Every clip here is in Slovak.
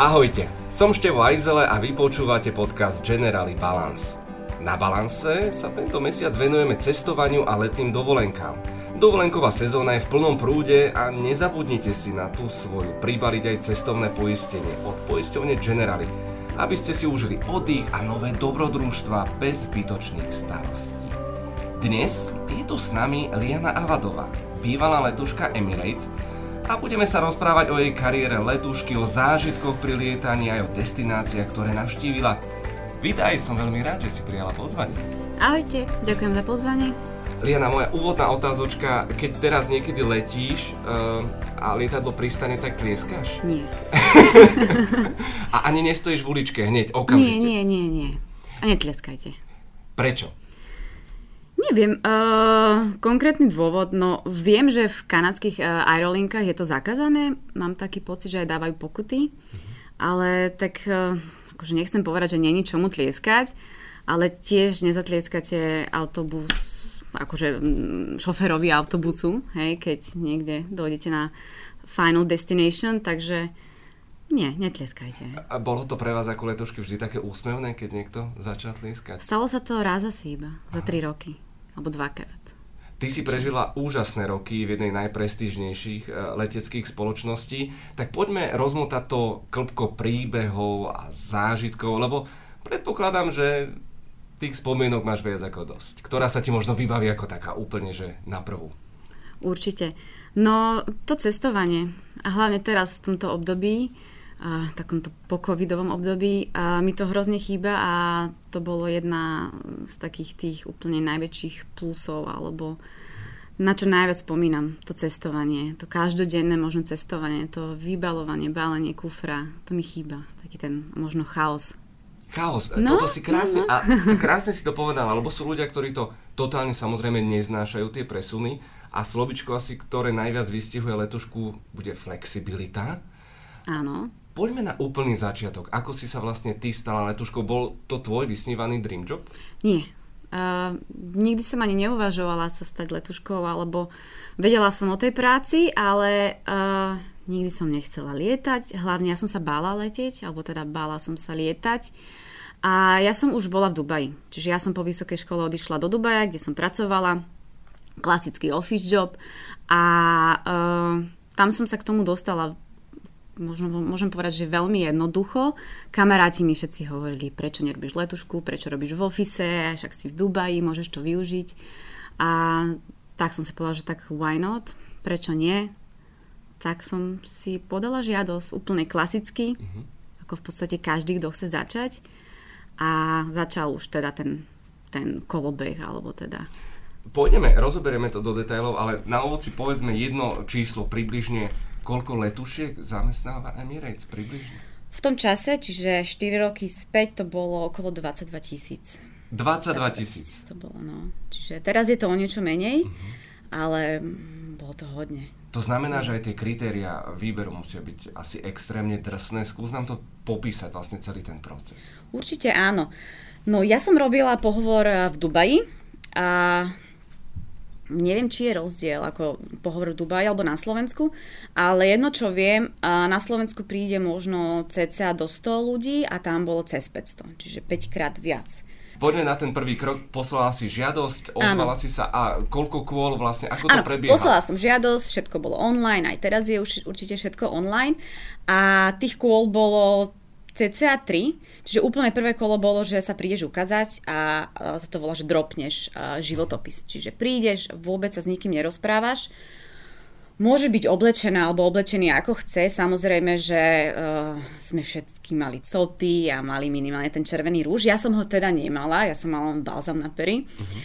Ahojte, som Števo Ajzele a vy počúvate podcast Generali Balance. Na Balance sa tento mesiac venujeme cestovaniu a letným dovolenkám. Dovolenková sezóna je v plnom prúde a nezabudnite si na tú svoju pribaliť aj cestovné poistenie od poisťovne Generali, aby ste si užili oddych a nové dobrodružstva bez zbytočných starostí. Dnes je tu s nami Liana Avadová, bývalá letuška Emirates, a budeme sa rozprávať o jej kariére letušky, o zážitkoch pri lietaní aj o destináciách, ktoré navštívila. Vítaj, som veľmi rád, že si prijala pozvanie. Ahojte, ďakujem za pozvanie. Liana, moja úvodná otázočka, keď teraz niekedy letíš uh, a lietadlo pristane, tak tlieskáš? Nie. a ani nestojíš v uličke hneď, okamžite? Nie, nie, nie, nie. A netlieskajte. Prečo? Neviem, uh, konkrétny dôvod, no viem, že v kanadských uh, aerolinkách je to zakázané, mám taký pocit, že aj dávajú pokuty, mm-hmm. ale tak uh, akože nechcem povedať, že není čomu tlieskať, ale tiež nezatlieskate autobus, akože šoferovi autobusu, hej, keď niekde dojdete na final destination, takže nie, netlieskajte. A bolo to pre vás ako letušky vždy také úsmevné, keď niekto začal tlieskať? Stalo sa to raz asi iba, za tri roky alebo dvakrát. Ty si prežila úžasné roky v jednej najprestížnejších eh, leteckých spoločností, tak poďme rozmotať to klbko príbehov a zážitkov, lebo predpokladám, že tých spomienok máš viac ako dosť. Ktorá sa ti možno vybaví ako taká úplne, že na prvú. Určite. No, to cestovanie, a hlavne teraz v tomto období, a takomto pokovidovom období. A mi to hrozne chýba a to bolo jedna z takých tých úplne najväčších plusov alebo na čo najviac spomínam, to cestovanie, to každodenné možno cestovanie, to vybalovanie, balenie kufra, to mi chýba, taký ten možno chaos. Chaos, no, toto si krásne, no, no. A, krásne si to povedala, lebo sú ľudia, ktorí to totálne samozrejme neznášajú, tie presuny a slovičko asi, ktoré najviac vystihuje letušku, bude flexibilita. Áno poďme na úplný začiatok. Ako si sa vlastne ty stala letuškou? Bol to tvoj vysnívaný dream job? Nie. Uh, nikdy som ani neuvažovala sa stať letuškou, alebo vedela som o tej práci, ale uh, nikdy som nechcela lietať. Hlavne ja som sa bála letieť, alebo teda bála som sa lietať. A ja som už bola v Dubaji. Čiže ja som po vysokej škole odišla do Dubaja, kde som pracovala. Klasický office job. A uh, tam som sa k tomu dostala možno môžem povedať, že veľmi jednoducho. Kamaráti mi všetci hovorili, prečo nerobíš letušku, prečo robíš v ofise, však si v Dubaji, môžeš to využiť. A tak som si povedala, že tak why not, prečo nie. Tak som si podala žiadosť úplne klasicky, mm-hmm. ako v podstate každý, kto chce začať. A začal už teda ten, ten kolobeh, alebo teda Pôjdeme, rozoberieme to do detailov, ale na úvod si povedzme jedno číslo približne Koľko letušiek zamestnáva Emirates približne? V tom čase, čiže 4 roky späť, to bolo okolo 22 tisíc. 22 tisíc. To bolo, no. Čiže teraz je to o niečo menej, uh-huh. ale bolo to hodne. To znamená, že aj tie kritéria výberu musia byť asi extrémne drsné. Skús nám to popísať vlastne celý ten proces. Určite áno. No ja som robila pohovor v Dubaji a neviem, či je rozdiel ako pohovor v Dubaji alebo na Slovensku, ale jedno, čo viem, na Slovensku príde možno cca do 100 ľudí a tam bolo cez 500, čiže 5 krát viac. Poďme na ten prvý krok, poslala si žiadosť, ozvala si sa a koľko kôl vlastne, ako to ano, prebieha? poslala som žiadosť, všetko bolo online, aj teraz je už určite všetko online a tých kôl bolo cca 3, čiže úplne prvé kolo bolo, že sa prídeš ukázať a sa to volá, že dropneš životopis. Čiže prídeš, vôbec sa s nikým nerozprávaš, Môže byť oblečená alebo oblečený ako chce. Samozrejme, že uh, sme všetky mali copy a mali minimálne ten červený rúž. Ja som ho teda nemala, ja som mala len balzam na pery. Uh-huh.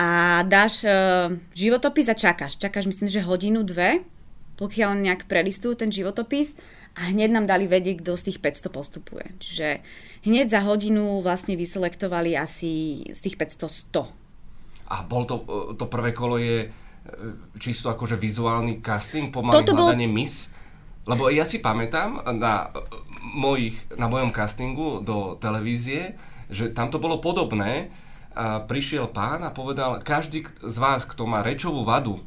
A dáš uh, životopis a čakáš. Čakáš myslím, že hodinu, dve, pokiaľ nejak prelistujú ten životopis a hneď nám dali vedieť, kto z tých 500 postupuje. Čiže hneď za hodinu vlastne vyselektovali asi z tých 500 100. A bol to, e, to prvé kolo je e, čisto akože vizuálny casting, pomaly Toto hľadanie bol... mis? Lebo ja si pamätám na, e, mojich, na mojom castingu do televízie, že tam to bolo podobné. A prišiel pán a povedal, každý z vás, kto má rečovú vadu,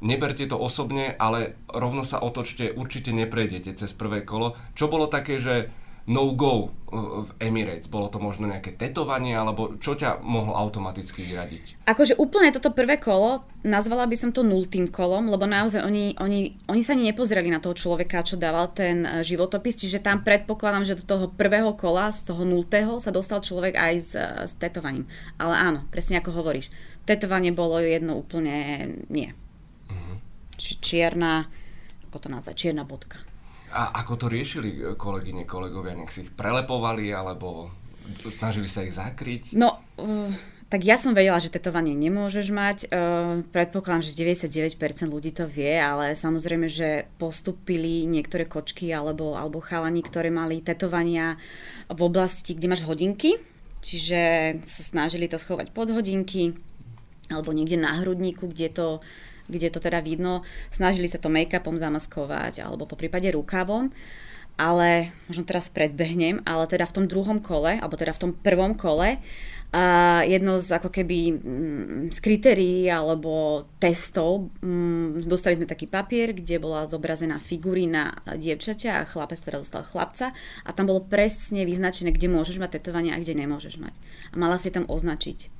neberte to osobne, ale rovno sa otočte, určite neprejdete cez prvé kolo. Čo bolo také, že no-go v Emirates? Bolo to možno nejaké tetovanie, alebo čo ťa mohlo automaticky vyradiť? Akože úplne toto prvé kolo, nazvala by som to nultým kolom, lebo naozaj oni, oni, oni sa ani nepozreli na toho človeka, čo dával ten e, životopis, čiže tam predpokladám, že do toho prvého kola, z toho nultého, sa dostal človek aj s, s tetovaním. Ale áno, presne ako hovoríš, tetovanie bolo jedno úplne nie. Či, čierna, ako to nazvať, čierna bodka. A ako to riešili e, kolegyne, kolegovia? Nech si ich prelepovali, alebo snažili sa ich zakryť? No, uh, tak ja som vedela, že tetovanie nemôžeš mať. Uh, predpokladám, že 99% ľudí to vie, ale samozrejme, že postupili niektoré kočky alebo, alebo chalani, ktoré mali tetovania v oblasti, kde máš hodinky. Čiže sa snažili to schovať pod hodinky alebo niekde na hrudníku, kde to kde to teda vidno. Snažili sa to make-upom zamaskovať alebo po prípade rukavom ale možno teraz predbehnem, ale teda v tom druhom kole, alebo teda v tom prvom kole, a jedno z ako keby mm, z kritérií alebo testov, mm, dostali sme taký papier, kde bola zobrazená figurína dievčaťa a chlapec teda dostal chlapca a tam bolo presne vyznačené, kde môžeš mať tetovanie a kde nemôžeš mať. A mala si tam označiť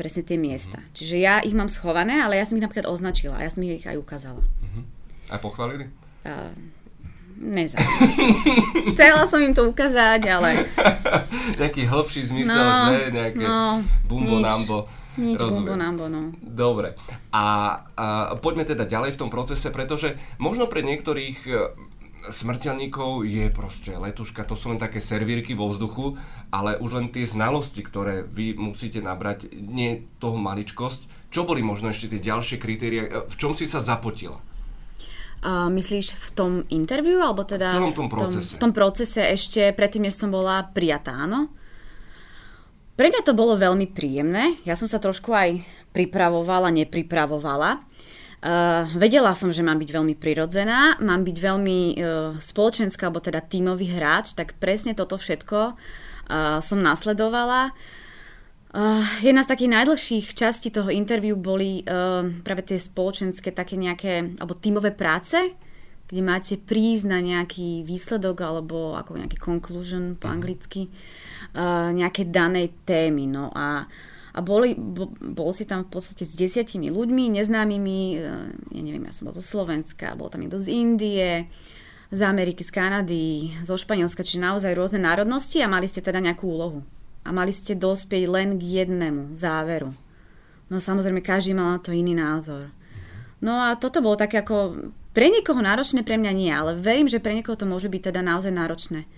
presne tie miesta. Mm-hmm. Čiže ja ich mám schované, ale ja som ich napríklad označila a ja som ich aj ukázala. Mm-hmm. A pochválili? Uh, Chcela som im to ukázať, ale... Nejaký hlbší zmysel, no, že? Nejaké no, bumbo nič, nambo. Nič Rozumiem. bumbo nambo, no. Dobre. A, a poďme teda ďalej v tom procese, pretože možno pre niektorých smrteľníkov je proste letuška, to sú len také servírky vo vzduchu, ale už len tie znalosti, ktoré vy musíte nabrať, nie toho maličkosť. Čo boli možno ešte tie ďalšie kritéria, v čom si sa zapotila? Uh, myslíš v tom interviu, alebo teda... V celom tom procese. V tom, v tom procese ešte predtým, než som bola prijatá, áno? Pre mňa to bolo veľmi príjemné. Ja som sa trošku aj pripravovala, nepripravovala. Uh, vedela som, že mám byť veľmi prirodzená, mám byť veľmi uh, spoločenská, alebo teda tímový hráč, tak presne toto všetko uh, som nasledovala. Uh, jedna z takých najdlhších častí toho interviu boli uh, práve tie spoločenské také nejaké, alebo tímové práce, kde máte prísť na nejaký výsledok alebo ako nejaký conclusion po mhm. anglicky uh, nejaké danej témy. No a uh, a boli, bol, bol si tam v podstate s desiatimi ľuďmi, neznámymi, e, ja neviem, ja som bol zo Slovenska, bol tam niekto z Indie, z Ameriky, z Kanady, zo Španielska, čiže naozaj rôzne národnosti a mali ste teda nejakú úlohu. A mali ste dospieť len k jednému záveru. No samozrejme, každý mal na to iný názor. No a toto bolo také ako pre niekoho náročné, pre mňa nie, ale verím, že pre niekoho to môže byť teda naozaj náročné.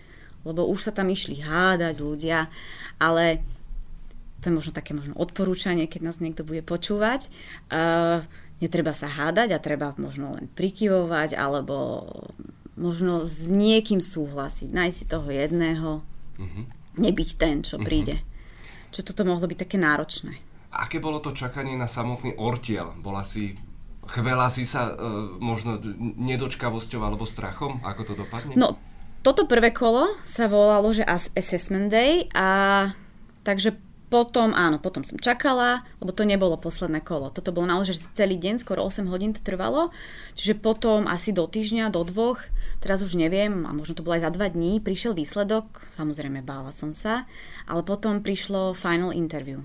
Lebo už sa tam išli hádať ľudia, ale to je možno také možno odporúčanie, keď nás niekto bude počúvať. Uh, netreba sa hádať a treba možno len prikyvovať alebo možno s niekým súhlasiť. Nájsť si toho jedného, uh-huh. nebyť ten, čo uh-huh. príde. Čo toto mohlo byť také náročné. Aké bolo to čakanie na samotný ortiel? Bola si Chvela si sa uh, možno nedočkavosťou alebo strachom? Ako to dopadne? No, toto prvé kolo sa volalo, že Assessment Day a takže potom, áno, potom som čakala, lebo to nebolo posledné kolo. Toto bolo naozaj celý deň, skoro 8 hodín to trvalo. Čiže potom asi do týždňa, do dvoch, teraz už neviem, a možno to bolo aj za dva dní, prišiel výsledok, samozrejme bála som sa, ale potom prišlo final interview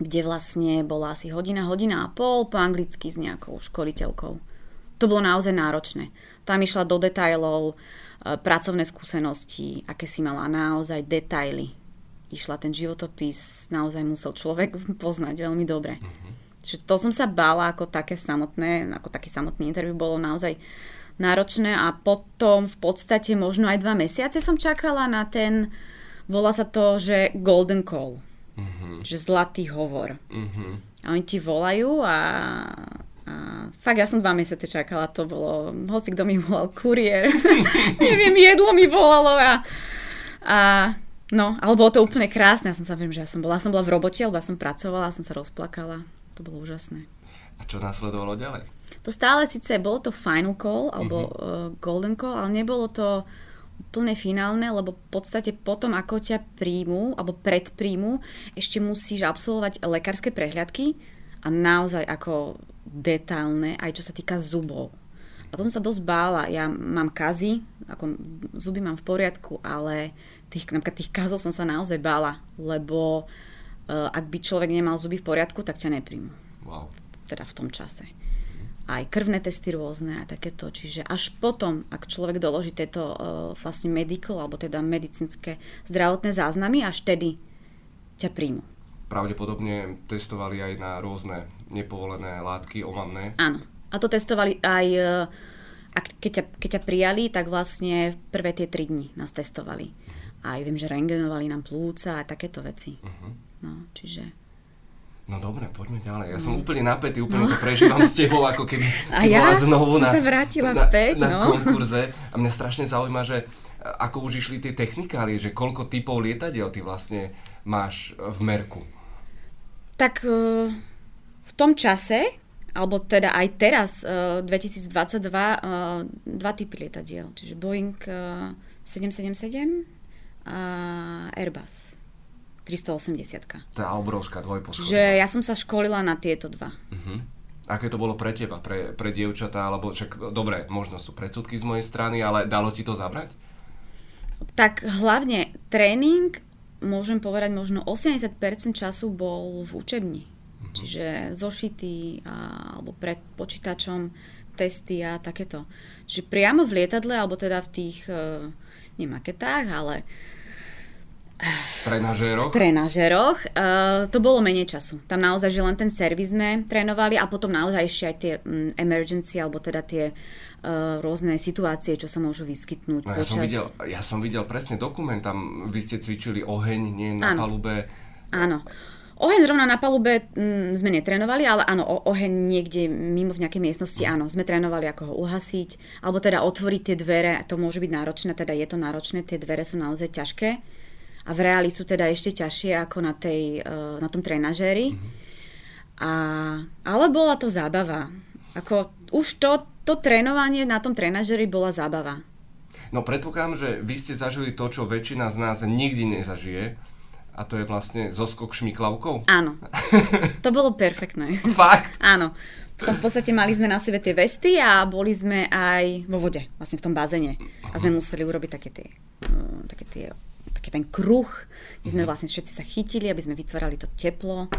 kde vlastne bola asi hodina, hodina a pol po anglicky s nejakou školiteľkou. To bolo naozaj náročné. Tam išla do detajlov, e, pracovné skúsenosti, aké si mala naozaj detaily išla ten životopis, naozaj musel človek poznať veľmi dobre. Uh-huh. Čiže to som sa bála ako také samotné, ako taký samotný interview bolo naozaj náročné a potom v podstate možno aj dva mesiace som čakala na ten, volá sa to, že golden call, uh-huh. že zlatý hovor. Uh-huh. A oni ti volajú a, a fakt ja som dva mesiace čakala, to bolo, hoci kto mi volal, kuriér, neviem, jedlo mi volalo a, a No, ale bolo to úplne krásne. Ja som sa viem, že ja som bola, ja som bola v robote, alebo ja som pracovala, som sa rozplakala. To bolo úžasné. A čo následovalo ďalej? To stále síce bolo to final call, alebo uh-huh. uh, golden call, ale nebolo to úplne finálne, lebo v podstate potom, ako ťa príjmu, alebo predpríjmu, ešte musíš absolvovať lekárske prehľadky a naozaj ako detailné, aj čo sa týka zubov. A tom sa dosť bála. Ja mám kazy, ako zuby mám v poriadku, ale tých, napríklad tých kazov som sa naozaj bála, lebo uh, ak by človek nemal zuby v poriadku, tak ťa nepríjmu. Wow. Teda v tom čase. Aj krvné testy rôzne a takéto. Čiže až potom, ak človek doloží tieto uh, vlastne medical, alebo teda medicínske zdravotné záznamy, až tedy ťa príjmu. Pravdepodobne testovali aj na rôzne nepovolené látky omamné. Áno. A to testovali aj, e, a keď ťa, keď ťa prijali, tak vlastne prvé tie tri dni nás testovali. Aj viem, že rengenovali nám plúca a takéto veci. Uh-huh. No, čiže... No dobre, poďme ďalej. Ja no. som úplne napätý, úplne no. to prežívam s tebou, ako keby a si ja bola znovu na, sa vrátila na, späť, na no. konkurze. A mňa strašne zaujíma, že ako už išli tie technikálie, že koľko typov lietadiel ty vlastne máš v merku? Tak e, v tom čase, alebo teda aj teraz, 2022, uh, dva typy lietadiel. Čiže Boeing 777 a Airbus 380. To je obrovská dvojposchodová. Čiže ja som sa školila na tieto dva. Uh-huh. Aké to bolo pre teba, pre, pre dievčatá, alebo však, dobre, možno sú predsudky z mojej strany, ale dalo ti to zabrať? Tak hlavne tréning, môžem povedať, možno 80% času bol v učebni. Mm-hmm. Čiže zošity a, alebo pred počítačom testy a takéto. Čiže priamo v lietadle, alebo teda v tých, uh, nie maketách, ale trenažéroch? V trenažéroch. Uh, to bolo menej času. Tam naozaj, že len ten servis sme trénovali a potom naozaj ešte aj tie um, emergency, alebo teda tie uh, rôzne situácie, čo sa môžu vyskytnúť no, počas... Ja som, videl, ja som videl presne dokument, tam vy ste cvičili oheň, nie na Áno. palube. Áno. Oheň zrovna na palube mm, sme netrénovali, ale áno, oheň niekde mimo v nejakej miestnosti, áno, sme trénovali, ako ho uhasiť, alebo teda otvoriť tie dvere, to môže byť náročné, teda je to náročné, tie dvere sú naozaj ťažké a v reáli sú teda ešte ťažšie ako na, tej, uh, na tom trenažéri. Mm-hmm. A, ale bola to zábava. Ako už to, to trénovanie na tom trenažéri bola zábava. No predpokladám, že vy ste zažili to, čo väčšina z nás nikdy nezažije a to je vlastne zoskok šmiklavkou? Áno. To bolo perfektné. Fakt? Áno. V podstate mali sme na sebe tie vesty a boli sme aj vo vode, vlastne v tom bazene. A sme museli urobiť také tie, uh, také tie taký ten kruh, kde sme mhm. vlastne všetci sa chytili, aby sme vytvárali to teplo.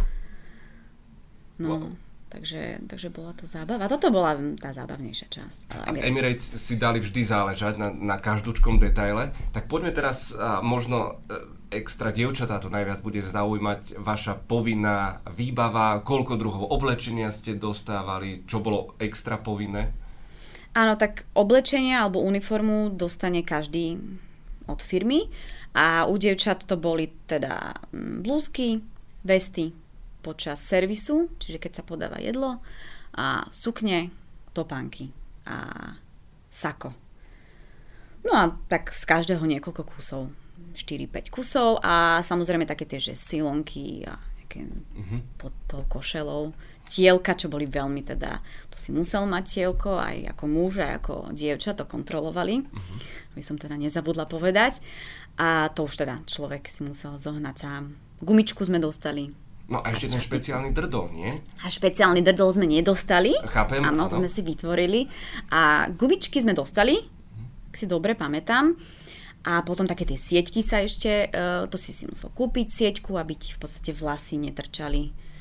No, wow. takže, takže bola to zábava. Toto bola tá zábavnejšia časť. A Emirates si dali vždy záležať na, na každúčkom detaile. Tak poďme teraz uh, možno uh, extra dievčatá to najviac bude zaujímať vaša povinná výbava, koľko druhov oblečenia ste dostávali, čo bolo extra povinné? Áno, tak oblečenie alebo uniformu dostane každý od firmy a u dievčat to boli teda mm, blúzky, vesty počas servisu, čiže keď sa podáva jedlo, a sukne, topánky a sako. No a tak z každého niekoľko kusov 4-5 kusov a samozrejme také tie, že silonky a nejaké uh-huh. pod tou košelou. Tielka, čo boli veľmi teda, to si musel mať tielko, aj ako muž, aj ako dievča to kontrolovali, uh-huh. aby som teda nezabudla povedať. A to už teda človek si musel zohnať sám. Gumičku sme dostali, No a ešte ten špeciálny drdol, nie? A špeciálny drdol sme nedostali. Chápem. Áno, sme si vytvorili. A gubičky sme dostali, ak si dobre pamätám. A potom také tie sieťky sa ešte, uh, to si si musel kúpiť sieťku, aby ti v podstate vlasy netrčali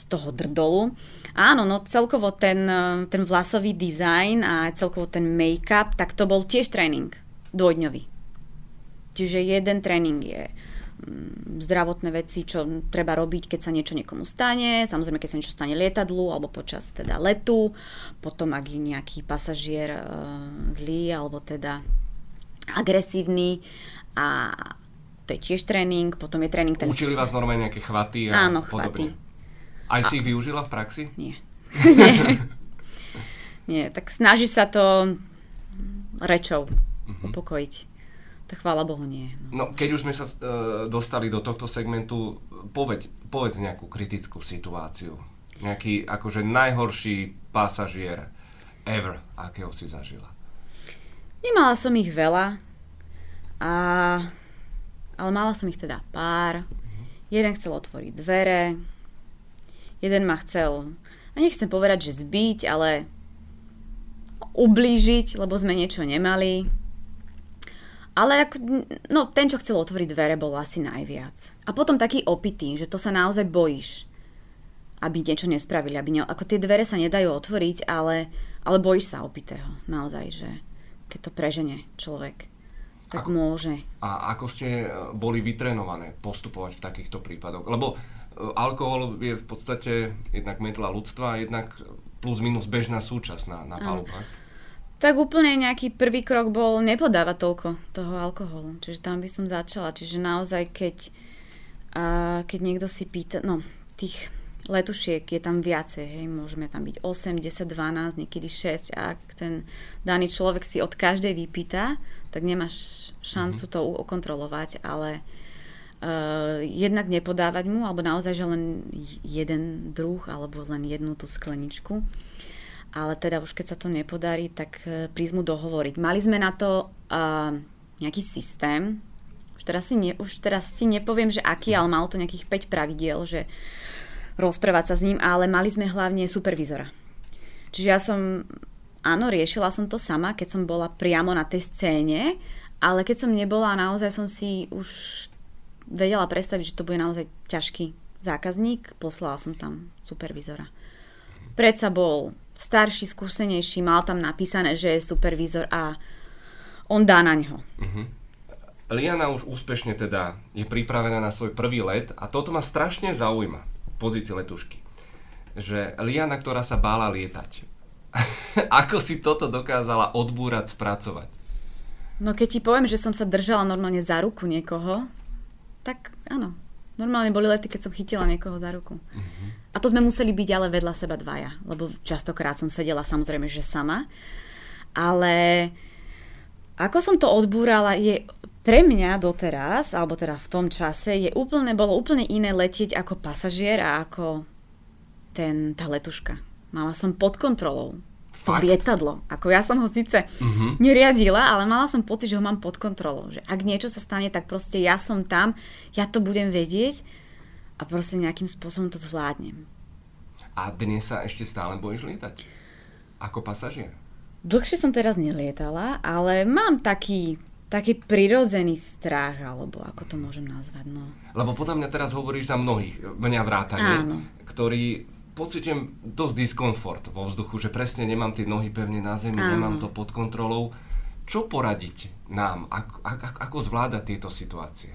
z toho drdolu. Áno, no celkovo ten, e, ten vlasový dizajn a celkovo ten make-up, tak to bol tiež tréning dvojdňový. Čiže jeden tréning je mm, zdravotné veci, čo treba robiť, keď sa niečo niekomu stane, samozrejme, keď sa niečo stane lietadlu alebo počas teda letu, potom ak je nejaký pasažier uh, zlý alebo teda agresívny a to je tiež tréning, potom je tréning ten... Učili vás normálne nejaké chvaty a Áno, podobne. chvaty. Aj si a... ich využila v praxi? Nie. Nie. Nie, tak snaží sa to rečou uh-huh. upokojiť. Tak chvála Bohu nie. No. no keď už sme sa uh, dostali do tohto segmentu, povedz, povedz nejakú kritickú situáciu. Nejaký akože najhorší pasažier ever, akého si zažila. Nemala som ich veľa, a, ale mala som ich teda pár. Jeden chcel otvoriť dvere, jeden ma chcel a nechcem povedať, že zbiť, ale ublížiť, lebo sme niečo nemali. Ale ako, no, ten, čo chcel otvoriť dvere, bol asi najviac. A potom taký opitý, že to sa naozaj bojíš, aby niečo nespravili. Aby ne, ako tie dvere sa nedajú otvoriť, ale, ale bojíš sa opitého. Naozaj, že keď to prežene človek, tak ako, môže. A ako ste e, boli vytrenované postupovať v takýchto prípadoch? Lebo e, alkohol je v podstate jednak metla ľudstva, jednak plus minus bežná súčasť na, na palubách. Tak úplne nejaký prvý krok bol nepodávať toľko toho alkoholu. Čiže tam by som začala. Čiže naozaj, keď, a keď niekto si pýta, no tých letušiek je tam viacej, hej, môžeme tam byť 8, 10, 12, niekedy 6 a ak ten daný človek si od každej vypýta, tak nemáš šancu mm-hmm. to ukontrolovať, ale uh, jednak nepodávať mu, alebo naozaj, že len jeden druh, alebo len jednu tú skleničku. Ale teda už keď sa to nepodarí, tak uh, prísť mu dohovoriť. Mali sme na to uh, nejaký systém, už teraz, si ne, už teraz si nepoviem, že aký, ale malo to nejakých 5 pravidiel, že rozprávať sa s ním, ale mali sme hlavne supervizora. Čiže ja som, áno, riešila som to sama, keď som bola priamo na tej scéne, ale keď som nebola, naozaj som si už vedela predstaviť, že to bude naozaj ťažký zákazník, poslala som tam supervizora. Predsa bol starší, skúsenejší, mal tam napísané, že je supervizor a on dá na ňo. Uh-huh. Liana už úspešne teda je pripravená na svoj prvý let a toto ma strašne zaujíma pozícii letušky. Že Liana, ktorá sa bála lietať, ako si toto dokázala odbúrať, spracovať? No keď ti poviem, že som sa držala normálne za ruku niekoho, tak áno. Normálne boli lety, keď som chytila niekoho za ruku. Uh-huh. A to sme museli byť ale vedľa seba dvaja, lebo častokrát som sedela samozrejme, že sama. Ale ako som to odbúrala, je pre mňa doteraz, alebo teda v tom čase, je úplne, bolo úplne iné letieť ako pasažier a ako ten, tá letuška. Mala som pod kontrolou Fakt? lietadlo. Ako ja som ho síce uh-huh. neriadila, ale mala som pocit, že ho mám pod kontrolou. Že ak niečo sa stane, tak proste ja som tam, ja to budem vedieť a proste nejakým spôsobom to zvládnem. A dnes sa ešte stále bojíš lietať? Ako pasažier? Dlhšie som teraz nelietala, ale mám taký taký prirodzený strach, alebo ako to môžem nazvať. No. Lebo podľa mňa teraz hovoríš za mnohých, mňa vrátane, ktorí pocitujem dosť diskomfort vo vzduchu, že presne nemám tie nohy pevne na zemi, Áno. nemám to pod kontrolou. Čo poradiť nám? Ako, ako, ako zvládať tieto situácie?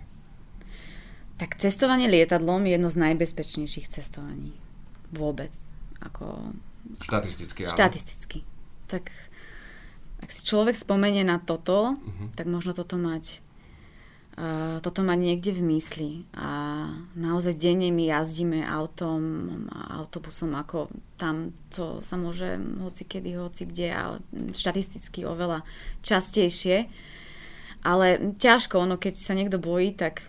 Tak cestovanie lietadlom je jedno z najbezpečnejších cestovaní. Vôbec. Ako... Štatisticky, áno. Štatisticky. Tak ak si človek spomenie na toto, uh-huh. tak možno toto mať uh, toto mať niekde v mysli. A naozaj denne my jazdíme autom autobusom ako tam to sa môže hoci kedy, hoci kde a štatisticky oveľa častejšie. Ale ťažko, ono keď sa niekto bojí, tak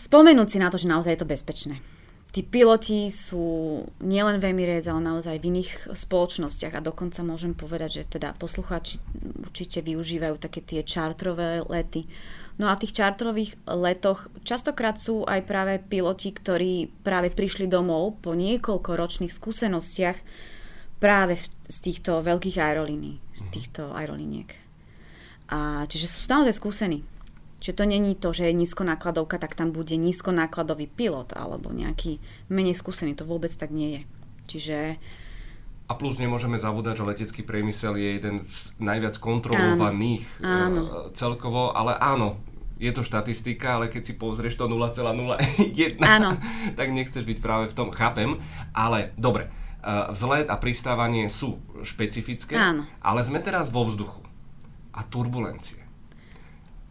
spomenúť si na to, že naozaj je to bezpečné tí piloti sú nielen v Emirates, ale naozaj v iných spoločnostiach a dokonca môžem povedať, že teda poslucháči určite využívajú také tie čartrové lety. No a v tých čartrových letoch častokrát sú aj práve piloti, ktorí práve prišli domov po niekoľko ročných skúsenostiach práve z týchto veľkých aerolínií, z mhm. týchto aerolíniek. A čiže sú naozaj skúsení. Čiže to není to, že je nízkonákladovka, tak tam bude nízkonákladový pilot alebo nejaký menej skúsený. To vôbec tak nie je. Čiže... A plus nemôžeme zabúdať, že letecký priemysel je jeden z najviac kontrolovaných áno, áno. E, celkovo, ale áno, je to štatistika, ale keď si pozrieš to 0,01, tak nechceš byť práve v tom, chápem. Ale dobre, e, vzlet a pristávanie sú špecifické, áno. ale sme teraz vo vzduchu a turbulencie.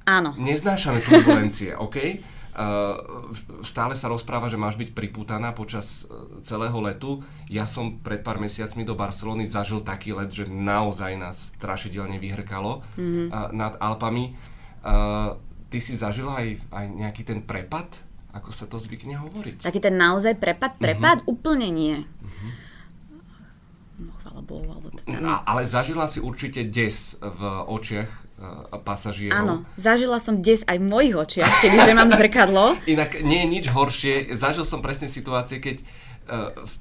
Áno. Neznášame turbulencie, OK? Uh, stále sa rozpráva, že máš byť pripútaná počas uh, celého letu. Ja som pred pár mesiacmi do Barcelony zažil taký let, že naozaj nás strašidelne vyhrkalo mm-hmm. uh, nad Alpami. Uh, ty si zažila aj, aj nejaký ten prepad? Ako sa to zvykne hovoriť? Taký ten naozaj prepad? Prepad? Mm-hmm. Úplne nie. Mm-hmm. No, chvála Bohu. Alebo teda... no, ale zažila si určite des v očiach pasažierov. Áno, zažila som des aj v mojich očiach, keďže mám zrkadlo. Inak nie je nič horšie. Zažil som presne situácie, keď v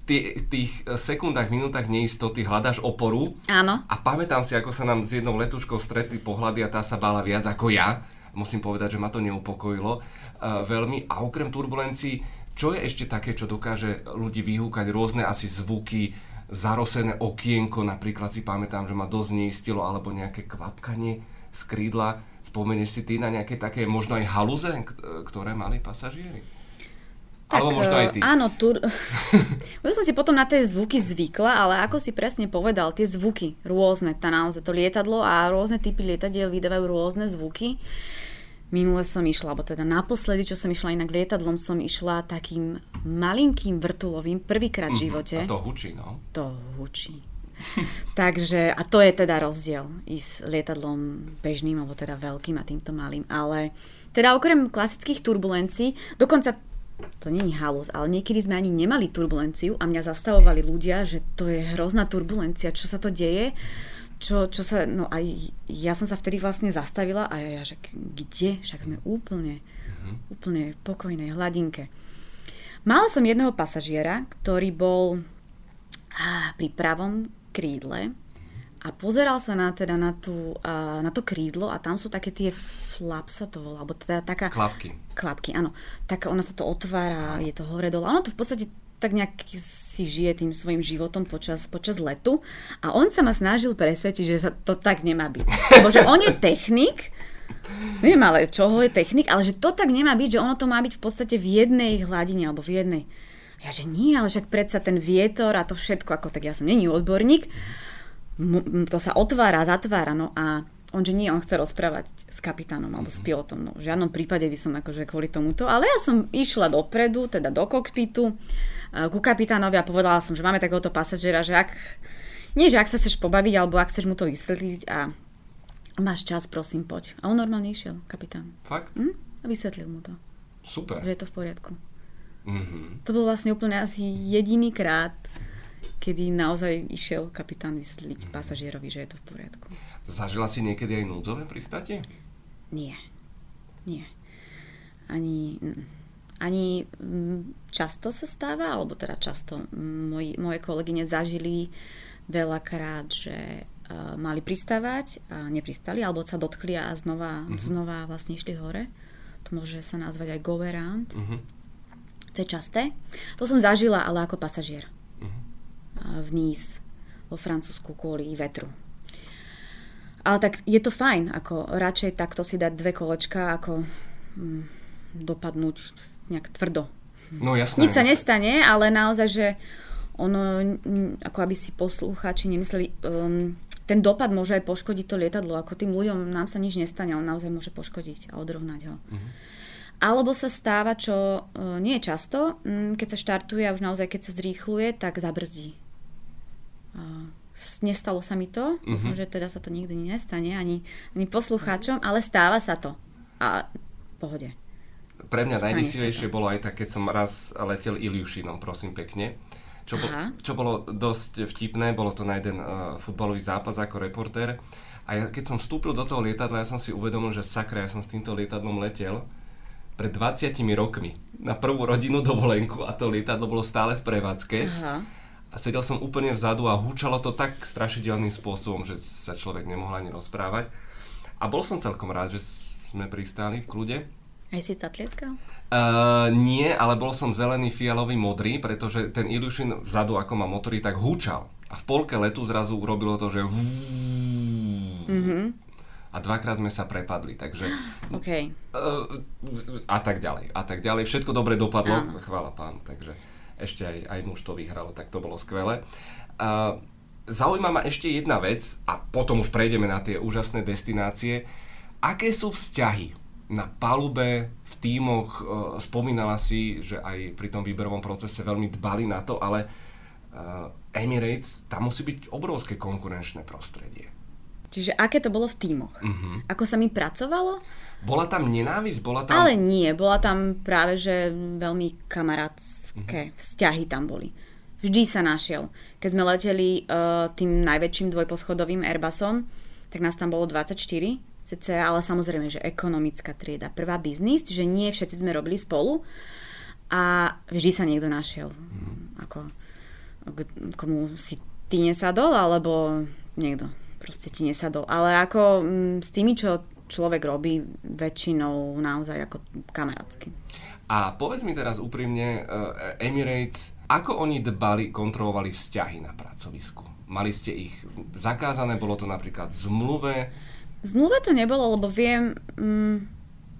tých sekundách, minútach neistoty hľadáš oporu. Áno. A pamätám si, ako sa nám s jednou letuškou stretli pohľady a tá sa bála viac ako ja. Musím povedať, že ma to neupokojilo veľmi. A okrem turbulencií, čo je ešte také, čo dokáže ľudí vyhúkať rôzne asi zvuky, zarosené okienko, napríklad si pamätám, že ma dosť neistilo, alebo nejaké kvapkanie z krídla. Spomenieš si ty na nejaké také možno aj haluze, ktoré mali pasažieri? Tak, Alebo možno aj ty. Eh, áno, tur... Už som si potom na tie zvuky zvykla, ale ako si presne povedal, tie zvuky rôzne, tá naozaj to lietadlo a rôzne typy lietadiel vydávajú rôzne zvuky. Minule som išla, alebo teda naposledy, čo som išla inak lietadlom, som išla takým malinkým vrtulovým prvýkrát v mhm, živote. A to hučí, no. To hučí. Takže, a to je teda rozdiel ísť lietadlom bežným, alebo teda veľkým a týmto malým. Ale teda okrem klasických turbulencií, dokonca to není halus, ale niekedy sme ani nemali turbulenciu a mňa zastavovali ľudia, že to je hrozná turbulencia, čo sa to deje, čo, čo sa, no aj ja som sa vtedy vlastne zastavila a ja, že kde, však sme úplne, uh-huh. úplne v pokojnej hladinke. Mala som jedného pasažiera, ktorý bol á, pri pravom krídle a pozeral sa na, teda na, tú, uh, na to krídlo a tam sú také tie flap sa to volá, alebo teda taká... Klapky. Klapky, áno. Tak ono sa to otvára, je to hore dole. Ono to v podstate tak nejak si žije tým svojim životom počas, počas letu a on sa ma snažil presvedčiť, že sa to tak nemá byť. Lebo že on je technik, neviem ale čoho je technik, ale že to tak nemá byť, že ono to má byť v podstate v jednej hladine alebo v jednej. Ja že nie, ale však predsa ten vietor a to všetko, ako tak ja som není odborník, to sa otvára, zatvára, no a on, že nie, on chce rozprávať s kapitánom alebo s mhm. pilotom. No, v žiadnom prípade by som akože kvôli tomuto. Ale ja som išla dopredu, teda do kokpitu, ku kapitánovi a povedala som, že máme takéhoto pasažera, že ak, nie, že ak sa chceš pobaviť, alebo ak chceš mu to vysvetliť a máš čas, prosím, poď. A on normálne išiel, kapitán. Fakt? Hm? A vysvetlil mu to. Super. Že je to v poriadku. Mm-hmm. To bol vlastne úplne asi jediný krát, kedy naozaj išiel kapitán vysvetliť mm-hmm. pasažierovi, že je to v poriadku. Zažila si niekedy aj núdzové pristátie? Nie. Nie. Ani, ani mm, často sa stáva, alebo teda často moji, moje kolegyne zažili veľakrát, že uh, mali pristávať a nepristali, alebo sa dotkli a znova, uh-huh. znova vlastne išli hore. To môže sa nazvať aj go around. Uh-huh. To je časté. To som zažila, ale ako pasažier. Uh-huh. v Nice, vo Francúzsku kvôli vetru. Ale tak je to fajn, ako radšej takto si dať dve kolečka, ako hm, dopadnúť nejak tvrdo. No jasné. Nič sa nestane, ale naozaj, že ono, ako aby si poslúchači nemysleli, um, ten dopad môže aj poškodiť to lietadlo, ako tým ľuďom nám sa nič nestane, ale naozaj môže poškodiť a odrovnať ho. Uh-huh. Alebo sa stáva, čo uh, nie je často, um, keď sa štartuje a už naozaj keď sa zrýchluje, tak zabrzdí. Nestalo sa mi to, uh-huh. dúfam, že teda sa to nikdy nestane ani, ani poslucháčom, ale stáva sa to. A pohode. Pre mňa najdesivejšie bolo aj tak, keď som raz letel Iliušinom, prosím pekne. Čo, bo, čo bolo dosť vtipné, bolo to na jeden uh, futbalový zápas ako reportér. A ja, keď som vstúpil do toho lietadla, ja som si uvedomil, že sakra, ja som s týmto lietadlom letel pred 20 rokmi na prvú rodinu dovolenku a to lietadlo bolo stále v prevádzke. Aha a sedel som úplne vzadu a húčalo to tak strašidelným spôsobom, že sa človek nemohol ani rozprávať. A bol som celkom rád, že sme pristáli v kľude. Aj si sa tlieskal? Uh, nie, ale bol som zelený, fialový, modrý, pretože ten Ilyushin vzadu, ako má motory, tak húčal. A v polke letu zrazu urobilo to, že mm-hmm. A dvakrát sme sa prepadli, takže... Okay. Uh, a tak ďalej, a tak ďalej. Všetko dobre dopadlo, Áno. chvála pán, takže ešte aj, aj muž to vyhral, tak to bolo skvelé. A zaujíma ma ešte jedna vec a potom už prejdeme na tie úžasné destinácie. Aké sú vzťahy na palube, v tímoch? E, spomínala si, že aj pri tom výberovom procese veľmi dbali na to, ale Emirates, tam musí byť obrovské konkurenčné prostredie. Čiže aké to bolo v tímoch? Uh-huh. Ako sa mi pracovalo? Bola tam nenávisť? Bola tam... Ale nie, bola tam práve, že veľmi kamarátske uh-huh. vzťahy tam boli. Vždy sa našiel. Keď sme leteli uh, tým najväčším dvojposchodovým Airbusom, tak nás tam bolo 24 cc, ale samozrejme, že ekonomická trieda, prvá biznis, že nie všetci sme robili spolu a vždy sa niekto našiel. Uh-huh ako komu si ty nesadol, alebo niekto proste ti nesadol. Ale ako mm, s tými, čo človek robí, väčšinou naozaj ako kamarátsky. A povedz mi teraz úprimne, Emirates, ako oni dbali, kontrolovali vzťahy na pracovisku? Mali ste ich zakázané? Bolo to napríklad v zmluve? V zmluve to nebolo, lebo viem, mm,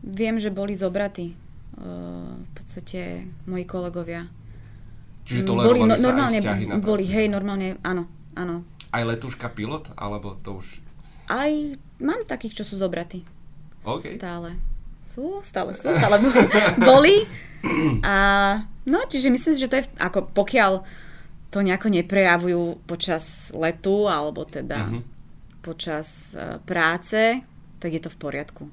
viem že boli zobratí uh, v podstate moji kolegovia. Čiže to boli, no, normálne, aj na boli, hej, normálne, áno, áno. Aj letuška pilot, alebo to už... Aj mám takých, čo sú zobratí. Okay. Stále. Sú, stále sú, stále boli. A no, čiže myslím si, že to je, ako pokiaľ to nejako neprejavujú počas letu alebo teda mm-hmm. počas uh, práce, tak je to v poriadku.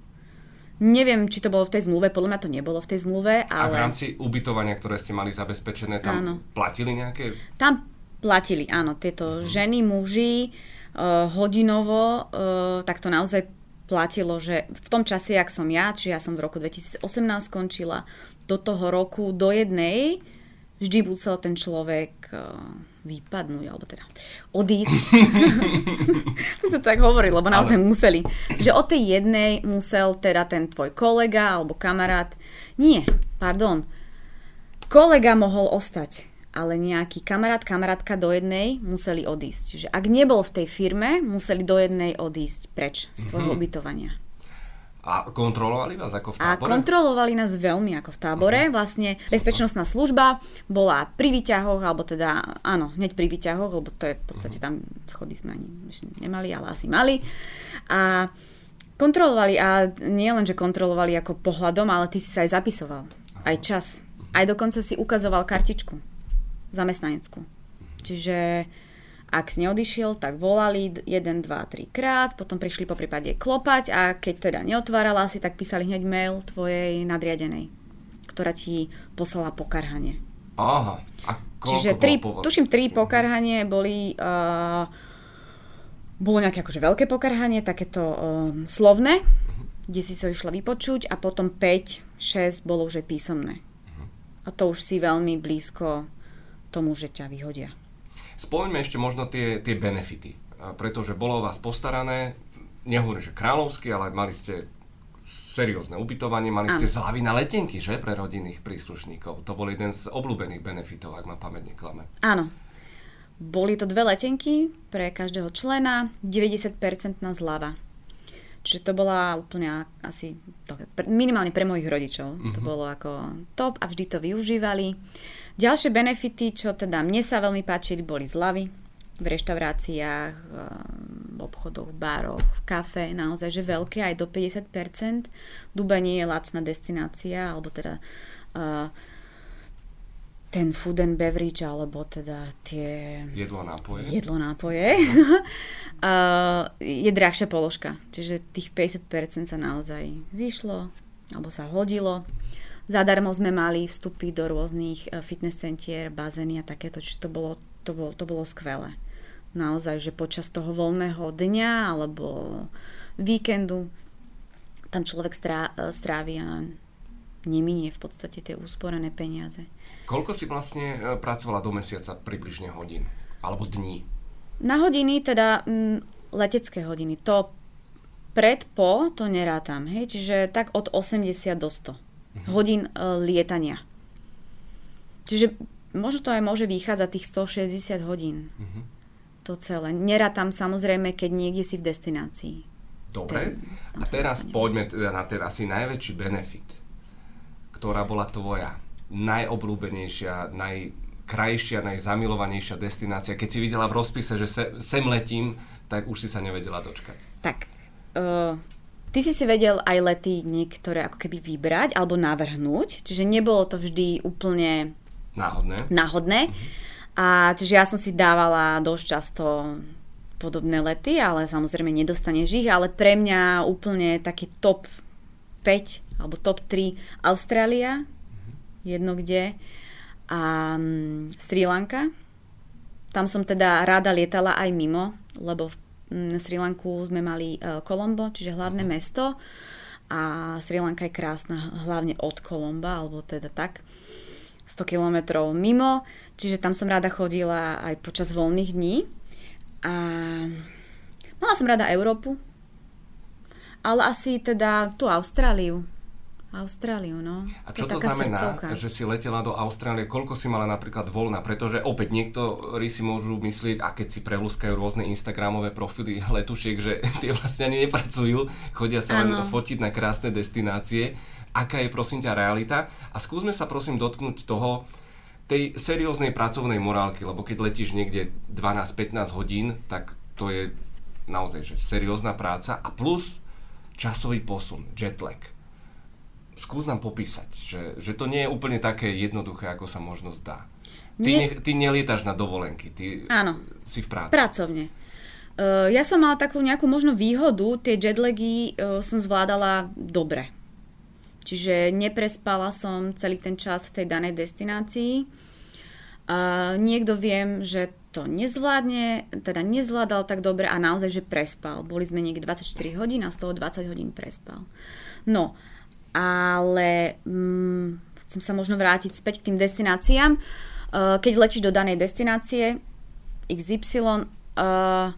Neviem, či to bolo v tej zmluve, podľa mňa to nebolo v tej zmluve, ale... A v rámci ubytovania, ktoré ste mali zabezpečené, tam áno. platili nejaké... Tam platili, áno, tieto mm-hmm. ženy, muži, uh, hodinovo, uh, tak to naozaj platilo, že v tom čase, jak som ja, čiže ja som v roku 2018 skončila, do toho roku, do jednej, vždy musel ten človek uh, vypadnúť, alebo teda odísť. to sa tak hovorí, lebo naozaj ale... museli. Že od tej jednej musel teda ten tvoj kolega alebo kamarát, nie, pardon, kolega mohol ostať, ale nejaký kamarát, kamarátka do jednej museli odísť. Čiže ak nebol v tej firme, museli do jednej odísť preč z tvojho mm-hmm. ubytovania. A kontrolovali vás ako v tábore? A kontrolovali nás veľmi ako v tábore. Uh-huh. Vlastne bezpečnostná služba bola pri výťahoch, alebo teda, áno, hneď pri výťahoch, lebo to je v podstate tam schody sme ani nemali, ale asi mali. A kontrolovali, a nie len, že kontrolovali ako pohľadom, ale ty si sa aj zapisoval. Aj čas. Aj dokonca si ukazoval kartičku zamestnaneckú. Čiže ak neodišiel, tak volali 1, 2, 3 krát, potom prišli po prípade klopať a keď teda neotvárala si, tak písali hneď mail tvojej nadriadenej, ktorá ti poslala pokarhanie. Aha. A Čiže tri, tuším, tri pokarhanie boli... Uh, bolo nejaké akože veľké pokarhanie, takéto um, slovné, kde si sa so išla vypočuť a potom 5, 6 bolo už aj písomné. Uh-huh. A to už si veľmi blízko tomu, že ťa vyhodia. Spomeňme ešte možno tie, tie benefity, pretože bolo o vás postarané, nehovorím, že kráľovsky, ale mali ste seriózne ubytovanie, mali ste zľavy na letenky, že, pre rodinných príslušníkov. To bol jeden z obľúbených benefitov, ak ma pamäť neklame. Áno. Boli to dve letenky pre každého člena, 90% na zľava. Čiže to bola úplne asi, to, minimálne pre mojich rodičov, mm-hmm. to mhm. bolo ako top a vždy to využívali. Ďalšie benefity, čo teda mne sa veľmi páčili, boli zľavy v reštauráciách, v obchodoch, v bároch, v kafe, naozaj, že veľké, aj do 50%. Duba nie je lacná destinácia, alebo teda uh, ten food and beverage, alebo teda tie... Jedlo nápoje. Jedlo nápoje. uh, je drahšia položka. Čiže tých 50% sa naozaj zišlo, alebo sa hodilo. Zadarmo sme mali vstupy do rôznych e, fitness centier, bazény a takéto, čiže to bolo, to bolo, to bolo skvelé. Naozaj, že počas toho voľného dňa alebo víkendu tam človek strá, e, strávi a neminie v podstate tie úsporené peniaze. Koľko si vlastne e, pracovala do mesiaca približne hodín? Alebo dní? Na hodiny, teda m, letecké hodiny. To pred, po, to nerátam. Hej? Čiže tak od 80 do 100 uh-huh. hodín uh, lietania. Čiže možno to aj môže vychádzať tých 160 hodín. Uh-huh. To celé. tam samozrejme, keď niekde si v destinácii. Dobre. Ten, a teraz poďme teda na ten asi najväčší benefit, ktorá bola tvoja najobľúbenejšia, najkrajšia, najzamilovanejšia destinácia. Keď si videla v rozpise, že se, sem letím, tak už si sa nevedela dočkať. Tak, uh, Ty si si vedel aj lety niektoré ako keby vybrať alebo navrhnúť, čiže nebolo to vždy úplne náhodné. náhodné. Mm-hmm. A čiže ja som si dávala dosť často podobné lety, ale samozrejme nedostaneš ich, ale pre mňa úplne taký top 5 alebo top 3 Austrália. Jedno kde, a um, Sri Lanka. Tam som teda rada lietala aj mimo, lebo v na Sri Lanku sme mali Kolombo, e, čiže hlavné uh-huh. mesto a Sri Lanka je krásna hlavne od Kolomba, alebo teda tak. 100 kilometrov mimo, čiže tam som rada chodila aj počas voľných dní. A mala som rada Európu, ale asi teda tú Austráliu. Austráliu, no. A čo to, to znamená, srdcovka. že si letela do Austrálie? Koľko si mala napríklad voľna? Pretože opäť niektorí si môžu myslieť, a keď si prelúskajú rôzne Instagramové profily letušiek, že tie vlastne ani nepracujú, chodia sa ano. len fotiť na krásne destinácie. Aká je prosím ťa realita? A skúsme sa prosím dotknúť toho, tej serióznej pracovnej morálky, lebo keď letíš niekde 12-15 hodín, tak to je naozaj že seriózna práca a plus časový posun, jetlag skús nám popísať, že, že to nie je úplne také jednoduché, ako sa možno zdá. Ty, nie... ne, ty nelietaš na dovolenky, ty Áno. si v práci. Pracovne. Uh, ja som mala takú nejakú možno výhodu, tie jetlagy uh, som zvládala dobre. Čiže neprespala som celý ten čas v tej danej destinácii. Uh, niekto viem, že to nezvládne, teda nezvládal tak dobre a naozaj, že prespal. Boli sme niekde 24 hodín a z toho 20 hodín prespal. No, ale mm, chcem sa možno vrátiť späť k tým destináciám. Uh, keď letíš do danej destinácie XY, uh,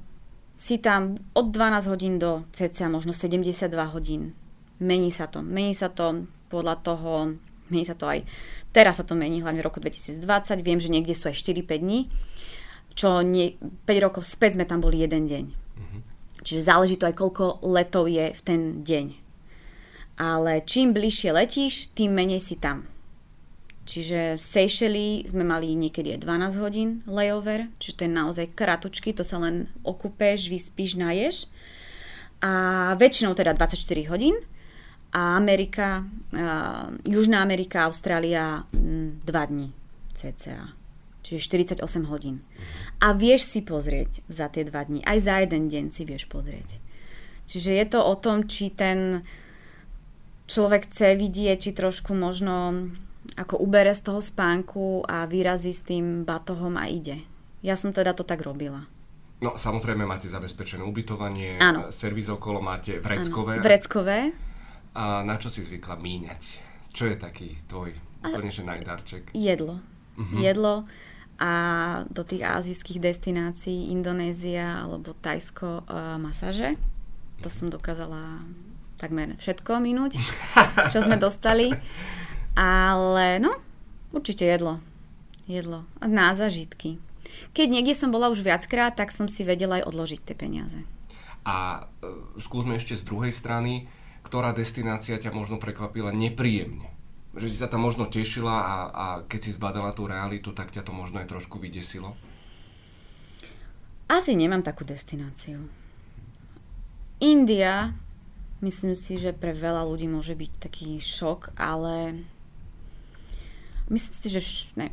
si tam od 12 hodín do cca možno 72 hodín. Mení sa to. Mení sa to podľa toho, mení sa to aj teraz sa to mení, hlavne v roku 2020. Viem, že niekde sú aj 4-5 dní, čo nie, 5 rokov späť sme tam boli jeden deň. Mm-hmm. Čiže záleží to aj koľko letov je v ten deň ale čím bližšie letíš, tým menej si tam. Čiže Seychely sme mali niekedy aj 12 hodín layover, čiže to je naozaj kratučky, to sa len okupeš, vyspíš, naješ. A väčšinou teda 24 hodín. A Amerika, uh, Južná Amerika, Austrália 2 dní cca. Čiže 48 hodín. A vieš si pozrieť za tie 2 dní. Aj za jeden deň si vieš pozrieť. Čiže je to o tom, či ten človek chce vidieť, či trošku možno ako ubere z toho spánku a vyrazí s tým batohom a ide. Ja som teda to tak robila. No samozrejme máte zabezpečené ubytovanie, Áno. servis okolo máte vreckové. Áno, vreckové. A na čo si zvykla míňať? Čo je taký tvoj úplne že najdarček? Jedlo. Uh-huh. Jedlo a do tých azijských destinácií Indonézia alebo Tajsko uh, masáže. To som dokázala takmer všetko minúť, čo sme dostali. Ale no, určite jedlo. Jedlo. A na zažitky. Keď niekde som bola už viackrát, tak som si vedela aj odložiť tie peniaze. A e, skúsme ešte z druhej strany, ktorá destinácia ťa možno prekvapila nepríjemne? Že si sa tam možno tešila a, a keď si zbadala tú realitu, tak ťa to možno aj trošku vydesilo? Asi nemám takú destináciu. India Myslím si, že pre veľa ľudí môže byť taký šok, ale myslím si, že ne,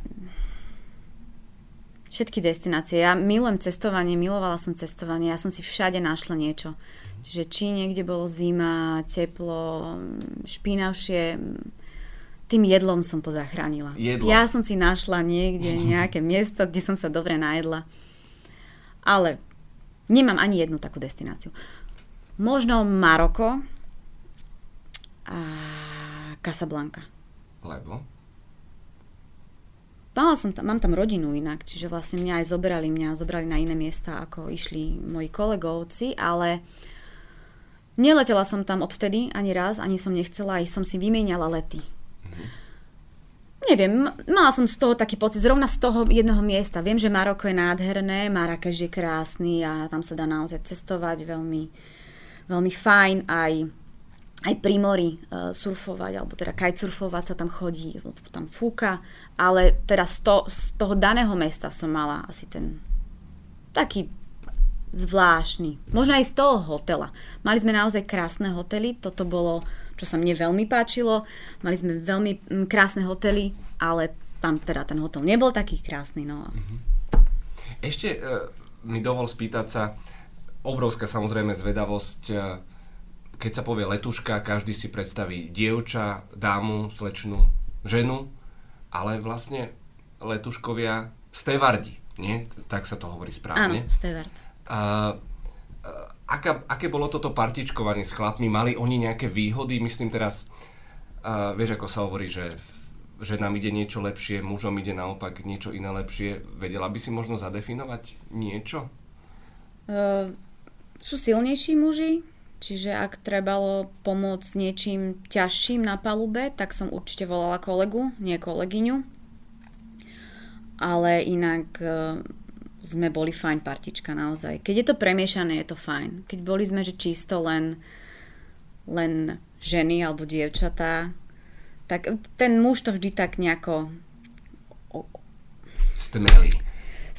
všetky destinácie. Ja milujem cestovanie, milovala som cestovanie, ja som si všade našla niečo. Čiže či niekde bolo zima, teplo, špinavšie, tým jedlom som to zachránila. Jedlo. Ja som si našla niekde nejaké miesto, kde som sa dobre najedla. Ale nemám ani jednu takú destináciu. Možno Maroko a Casablanca. Lebo? Mala som tam, mám tam rodinu inak, čiže vlastne mňa aj zobrali, mňa zobrali na iné miesta, ako išli moji kolegovci, ale neletela som tam odvtedy ani raz, ani som nechcela, aj som si vymieniala lety. Mm-hmm. Neviem, mala som z toho taký pocit, zrovna z toho jedného miesta. Viem, že Maroko je nádherné, Marrakeš je krásny a tam sa dá naozaj cestovať veľmi, veľmi fajn aj aj pri mori uh, surfovať, alebo teda kitesurfovať sa tam chodí, tam fúka, ale teda z, to, z toho daného mesta som mala asi ten taký zvláštny. Možno aj z toho hotela. Mali sme naozaj krásne hotely, toto bolo, čo sa mne veľmi páčilo. Mali sme veľmi krásne hotely, ale tam teda ten hotel nebol taký krásny. No. Mhm. Ešte uh, mi dovol spýtať sa, obrovská samozrejme zvedavosť, uh, keď sa povie letuška, každý si predstaví dievča, dámu, slečnú, ženu, ale vlastne letuškovia stevardi, nie? Tak sa to hovorí správne. Áno, stevard. A, aká, aké bolo toto partičkovanie s chlapmi? Mali oni nejaké výhody? Myslím teraz, a, vieš, ako sa hovorí, že že nám ide niečo lepšie, mužom ide naopak niečo iné lepšie. Vedela by si možno zadefinovať niečo? Uh, sú silnejší muži, čiže ak trebalo pomôcť s niečím ťažším na palube, tak som určite volala kolegu, nie kolegyňu. Ale inak uh, sme boli fajn partička naozaj. Keď je to premiešané, je to fajn. Keď boli sme, že čisto len, len ženy alebo dievčatá, tak ten muž to vždy tak nejako... Stmelí.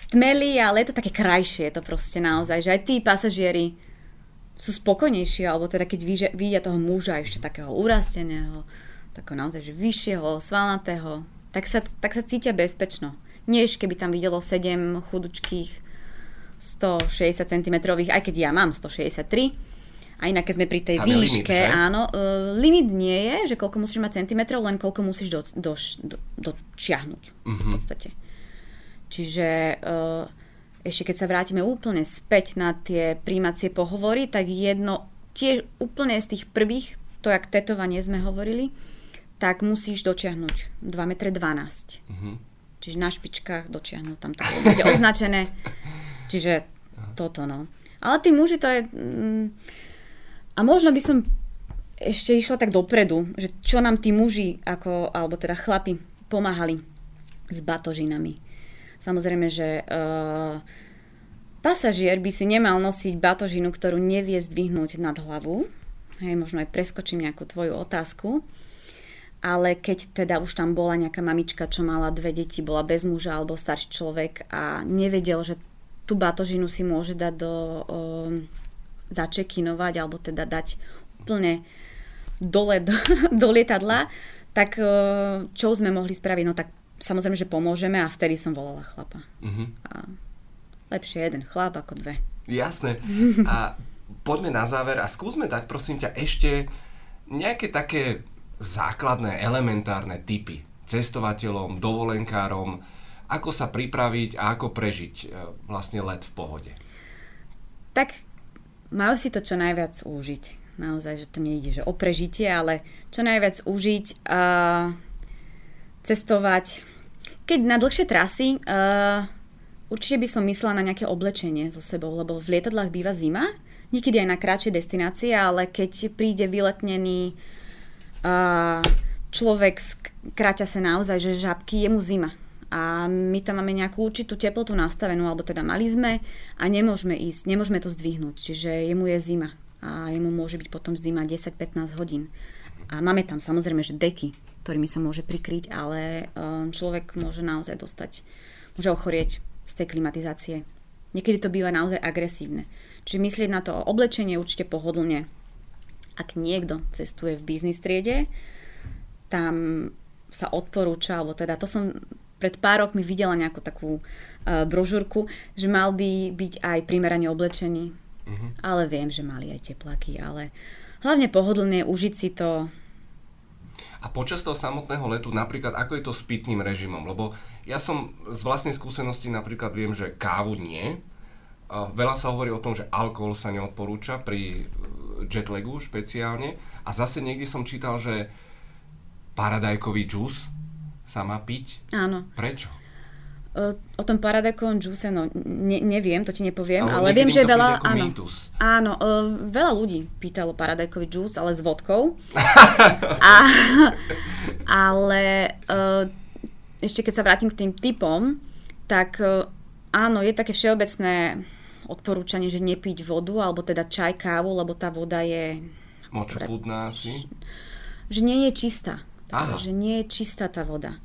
Stmelí, ale je to také krajšie, je to proste naozaj, že aj tí pasažieri sú spokojnejší, alebo teda keď vidia toho muža ešte takého urasteného, takého naozaj, že vyššieho, svalnatého, tak sa, tak sa cítia bezpečno. Než keby tam videlo 7 chudučkých 160 cm, aj keď ja mám 163 a inak, keď sme pri tej Tam výške, limit, áno, uh, limit nie je, že koľko musíš mať centimetrov, len koľko musíš do, do, do, dočiahnuť uh-huh. v mhm. podstate. Čiže uh, ešte keď sa vrátime úplne späť na tie príjmacie pohovory, tak jedno, tiež úplne z tých prvých, to jak tetovanie sme hovorili, tak musíš dočiahnuť 2,12 m. Uh-huh. Čiže na špičkách dočiahnuť, tam to bude označené. Čiže toto, no. Ale tí muži, to je... Mm, a možno by som ešte išla tak dopredu, že čo nám tí muži, ako, alebo teda chlapi, pomáhali s batožinami. Samozrejme, že uh, pasažier by si nemal nosiť batožinu, ktorú nevie zdvihnúť nad hlavu. Hej, možno aj preskočím nejakú tvoju otázku. Ale keď teda už tam bola nejaká mamička, čo mala dve deti, bola bez muža alebo starší človek a nevedel, že tú batožinu si môže dať do... Uh, začekinovať alebo teda dať úplne dole do, do lietadla, tak e, čo sme mohli spraviť? No tak samozrejme, že pomôžeme a vtedy som volala chlapa. Uh-huh. A lepšie jeden chlap ako dve. Jasné. A poďme na záver a skúsme dať prosím ťa ešte nejaké také základné, elementárne typy cestovateľom, dovolenkárom, ako sa pripraviť a ako prežiť e, vlastne let v pohode. Tak majú si to čo najviac užiť. Naozaj, že to nejde že o prežitie, ale čo najviac užiť a cestovať. Keď na dlhšie trasy, uh, určite by som myslela na nejaké oblečenie so sebou, lebo v lietadlách býva zima, niekedy aj na kratšie destinácie, ale keď príde vyletnený uh, človek, kráťa sa naozaj, že žabky, je mu zima. A my tam máme nejakú určitú teplotu nastavenú, alebo teda mali sme a nemôžeme ísť, nemôžeme to zdvihnúť, čiže jemu je zima. A jemu môže byť potom zima 10-15 hodín. A máme tam samozrejme, že deky, ktorými sa môže prikryť, ale um, človek môže naozaj dostať, môže ochorieť z tej klimatizácie. Niekedy to býva naozaj agresívne. Čiže myslieť na to oblečenie určite pohodlne. Ak niekto cestuje v biznis triede, tam sa odporúča, alebo teda to som pred pár rokmi videla nejakú takú uh, brožúrku, že mal by byť aj primerane oblečený. Uh-huh. Ale viem, že mali aj teplaky, ale hlavne pohodlne užiť si to. A počas toho samotného letu napríklad, ako je to s pitným režimom? Lebo ja som z vlastnej skúsenosti napríklad viem, že kávu nie. Veľa sa hovorí o tom, že alkohol sa neodporúča pri e, jetlagu špeciálne. A zase niekde som čítal, že paradajkový džús sa má piť? Áno. Prečo? O, tom paradekovom džuse, no ne, neviem, to ti nepoviem, ale, ale viem, že veľa, áno, mýtus. áno o, veľa ľudí pýtalo paradajkový džus, ale s vodkou. A, ale o, ešte keď sa vrátim k tým typom, tak o, áno, je také všeobecné odporúčanie, že nepiť vodu, alebo teda čaj, kávu, lebo tá voda je... Močopúdna asi? Že nie je čistá. Aha. že nie je čistá tá voda.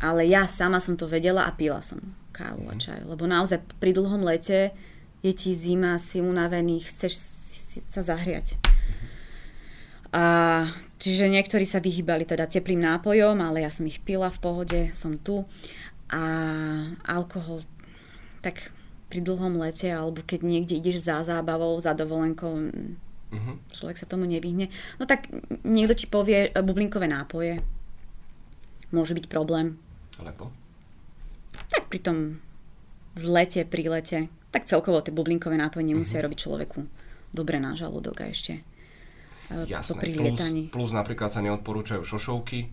Ale ja sama som to vedela a pila som kávu a mhm. čaj. Lebo naozaj pri dlhom lete je ti zima, si unavený, chceš sa zahriať. A čiže niektorí sa vyhýbali teda teplým nápojom, ale ja som ich pila v pohode, som tu. A alkohol, tak pri dlhom lete, alebo keď niekde ideš za zábavou, za dovolenkou, uh-huh. človek sa tomu nevyhne. No tak niekto ti povie e, bublinkové nápoje. Môže byť problém. Lebo? Tak pri tom zlete, lete, tak celkovo tie bublinkové nápoje nemusia uh-huh. robiť človeku dobre na žalúdok a ešte e, Jasné, plus, plus napríklad sa neodporúčajú šošovky,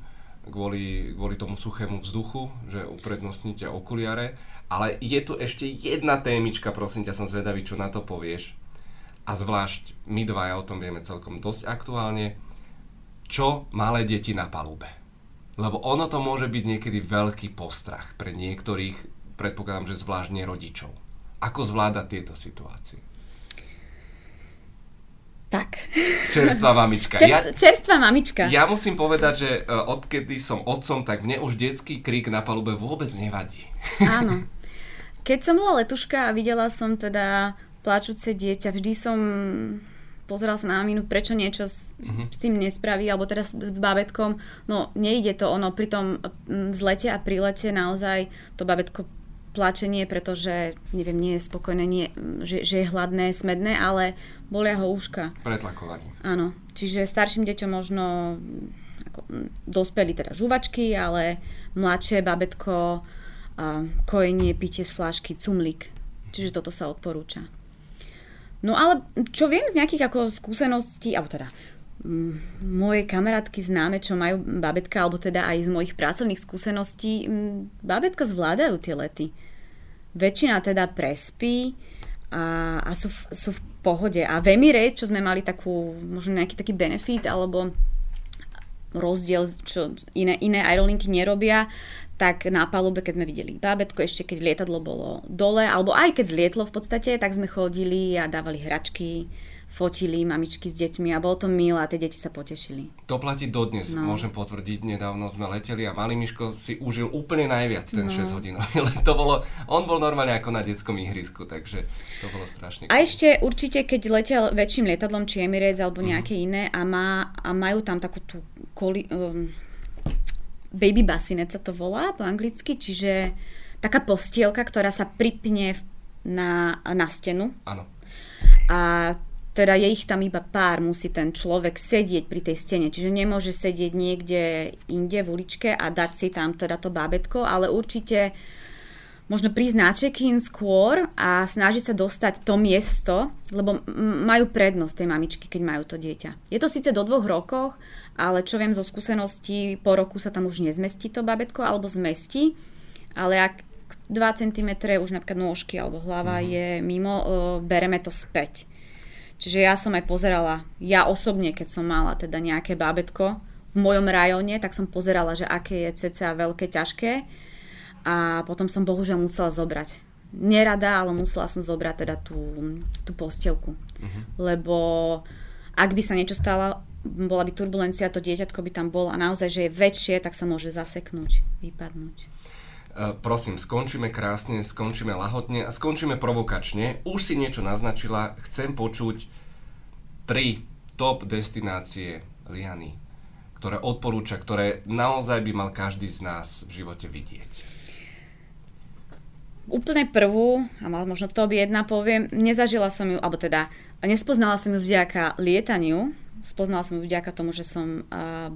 kvôli, kvôli tomu suchému vzduchu, že uprednostníte okuliare. Ale je tu ešte jedna témička, prosím ťa, som zvedavý, čo na to povieš. A zvlášť my dvaja o tom vieme celkom dosť aktuálne. Čo malé deti na palube? Lebo ono to môže byť niekedy veľký postrach pre niektorých, predpokladám, že zvlášť rodičov. Ako zvládať tieto situácie? Tak. Čerstvá mamička. Čerst, ja, čerstvá mamička. Ja musím povedať, že e, odkedy som otcom, tak mne už detský krík na palube vôbec nevadí. Áno. Keď som bola letuška a videla som teda plačúce dieťa, vždy som pozerala sa na maminu, prečo niečo s, uh-huh. s tým nespraví, alebo teda s, babetkom. No, nejde to ono. Pri tom vzlete a prilete naozaj to babetko plačenie, pretože neviem, nie je spokojné, nie, že, že je hladné, smedné, ale bolia ho úška. Pretlakovaní. Áno, čiže starším deťom možno ako, dospeli teda žuvačky, ale mladšie babetko, kojenie, pitie z flášky, cumlik. Čiže toto sa odporúča. No ale čo viem z nejakých ako skúseností, alebo teda moje kamarátky známe, čo majú babetka, alebo teda aj z mojich pracovných skúseností, babetka zvládajú tie lety väčšina teda prespí a, a sú, v, sú v pohode. A v Emirates, čo sme mali takú, možno nejaký taký benefit, alebo rozdiel, čo iné, iné aerolinky nerobia, tak na palube, keď sme videli bábetko, ešte keď lietadlo bolo dole, alebo aj keď zlietlo v podstate, tak sme chodili a dávali hračky, fotili mamičky s deťmi a bolo to milé a tie deti sa potešili. To platí dodnes, no. môžem potvrdiť, nedávno sme leteli a malý Miško si užil úplne najviac ten no. 6 hodinový let. To bolo, on bol normálne ako na detskom ihrisku, takže to bolo strašne. A ešte určite, keď letel väčším lietadlom, či Emirates alebo mhm. nejaké uh-huh. iné a, má, a majú tam takú tú koli, um, baby bassinet sa to volá po anglicky, čiže taká postielka, ktorá sa pripne na, na stenu. Áno. A teda je ich tam iba pár, musí ten človek sedieť pri tej stene, čiže nemôže sedieť niekde inde v uličke a dať si tam teda to bábetko, ale určite možno prísť na check-in skôr a snažiť sa dostať to miesto, lebo majú prednosť tej mamičky, keď majú to dieťa. Je to síce do dvoch rokov, ale čo viem zo skúseností, po roku sa tam už nezmestí to babetko, alebo zmestí, ale ak 2 cm už napríklad nôžky alebo hlava uh-huh. je mimo, bereme to späť. Čiže ja som aj pozerala, ja osobne, keď som mala teda nejaké bábetko v mojom rajóne, tak som pozerala, že aké je cca veľké, ťažké a potom som bohužiaľ musela zobrať. Nerada, ale musela som zobrať teda tú, tú postielku. Uh-huh. Lebo ak by sa niečo stalo, bola by turbulencia, to dieťatko by tam bolo a naozaj, že je väčšie, tak sa môže zaseknúť, vypadnúť. Eh, prosím, skončíme krásne, skončíme lahotne a skončíme provokačne. Už si niečo naznačila, chcem počuť tri top destinácie Liany, ktoré odporúča, ktoré naozaj by mal každý z nás v živote vidieť. Úplne prvú, a možno to by jedna poviem, nezažila som ju, alebo teda nespoznala som ju vďaka lietaniu, spoznala som ju vďaka tomu, že som uh,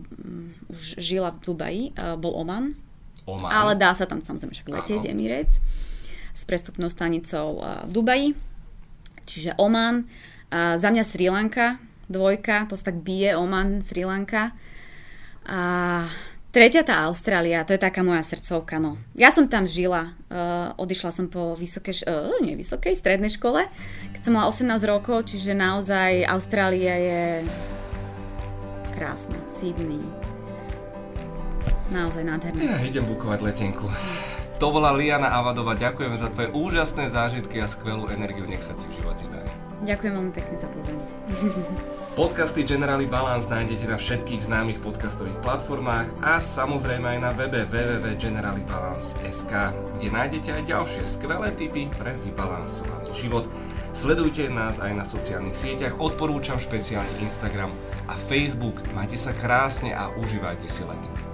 už žila v Dubaji, uh, bol Oman, Oman. Ale dá sa tam samozrejme však letieť Emirates s prestupnou stanicou v Dubaji. Čiže Oman. A za mňa Sri Lanka, dvojka, to sa tak bije, Oman, Sri Lanka. A tretia tá Austrália, to je taká moja srdcovka, no. Ja som tam žila, uh, odišla som po vysokej, uh, nie vysokej, strednej škole, keď som mala 18 rokov, čiže naozaj Austrália je krásna. Sydney, Naozaj nádherné. Ja idem bukovať letenku. To bola Liana Avadova. Ďakujeme za tvoje úžasné zážitky a skvelú energiu. Nech sa ti v živote darí. Ďakujem veľmi pekne za pozornosť. Podcasty Generali Balance nájdete na všetkých známych podcastových platformách a samozrejme aj na webe www.generalibalance.sk, kde nájdete aj ďalšie skvelé tipy pre vybalansovaný život. Sledujte nás aj na sociálnych sieťach, odporúčam špeciálne Instagram a Facebook. Majte sa krásne a užívajte si leto.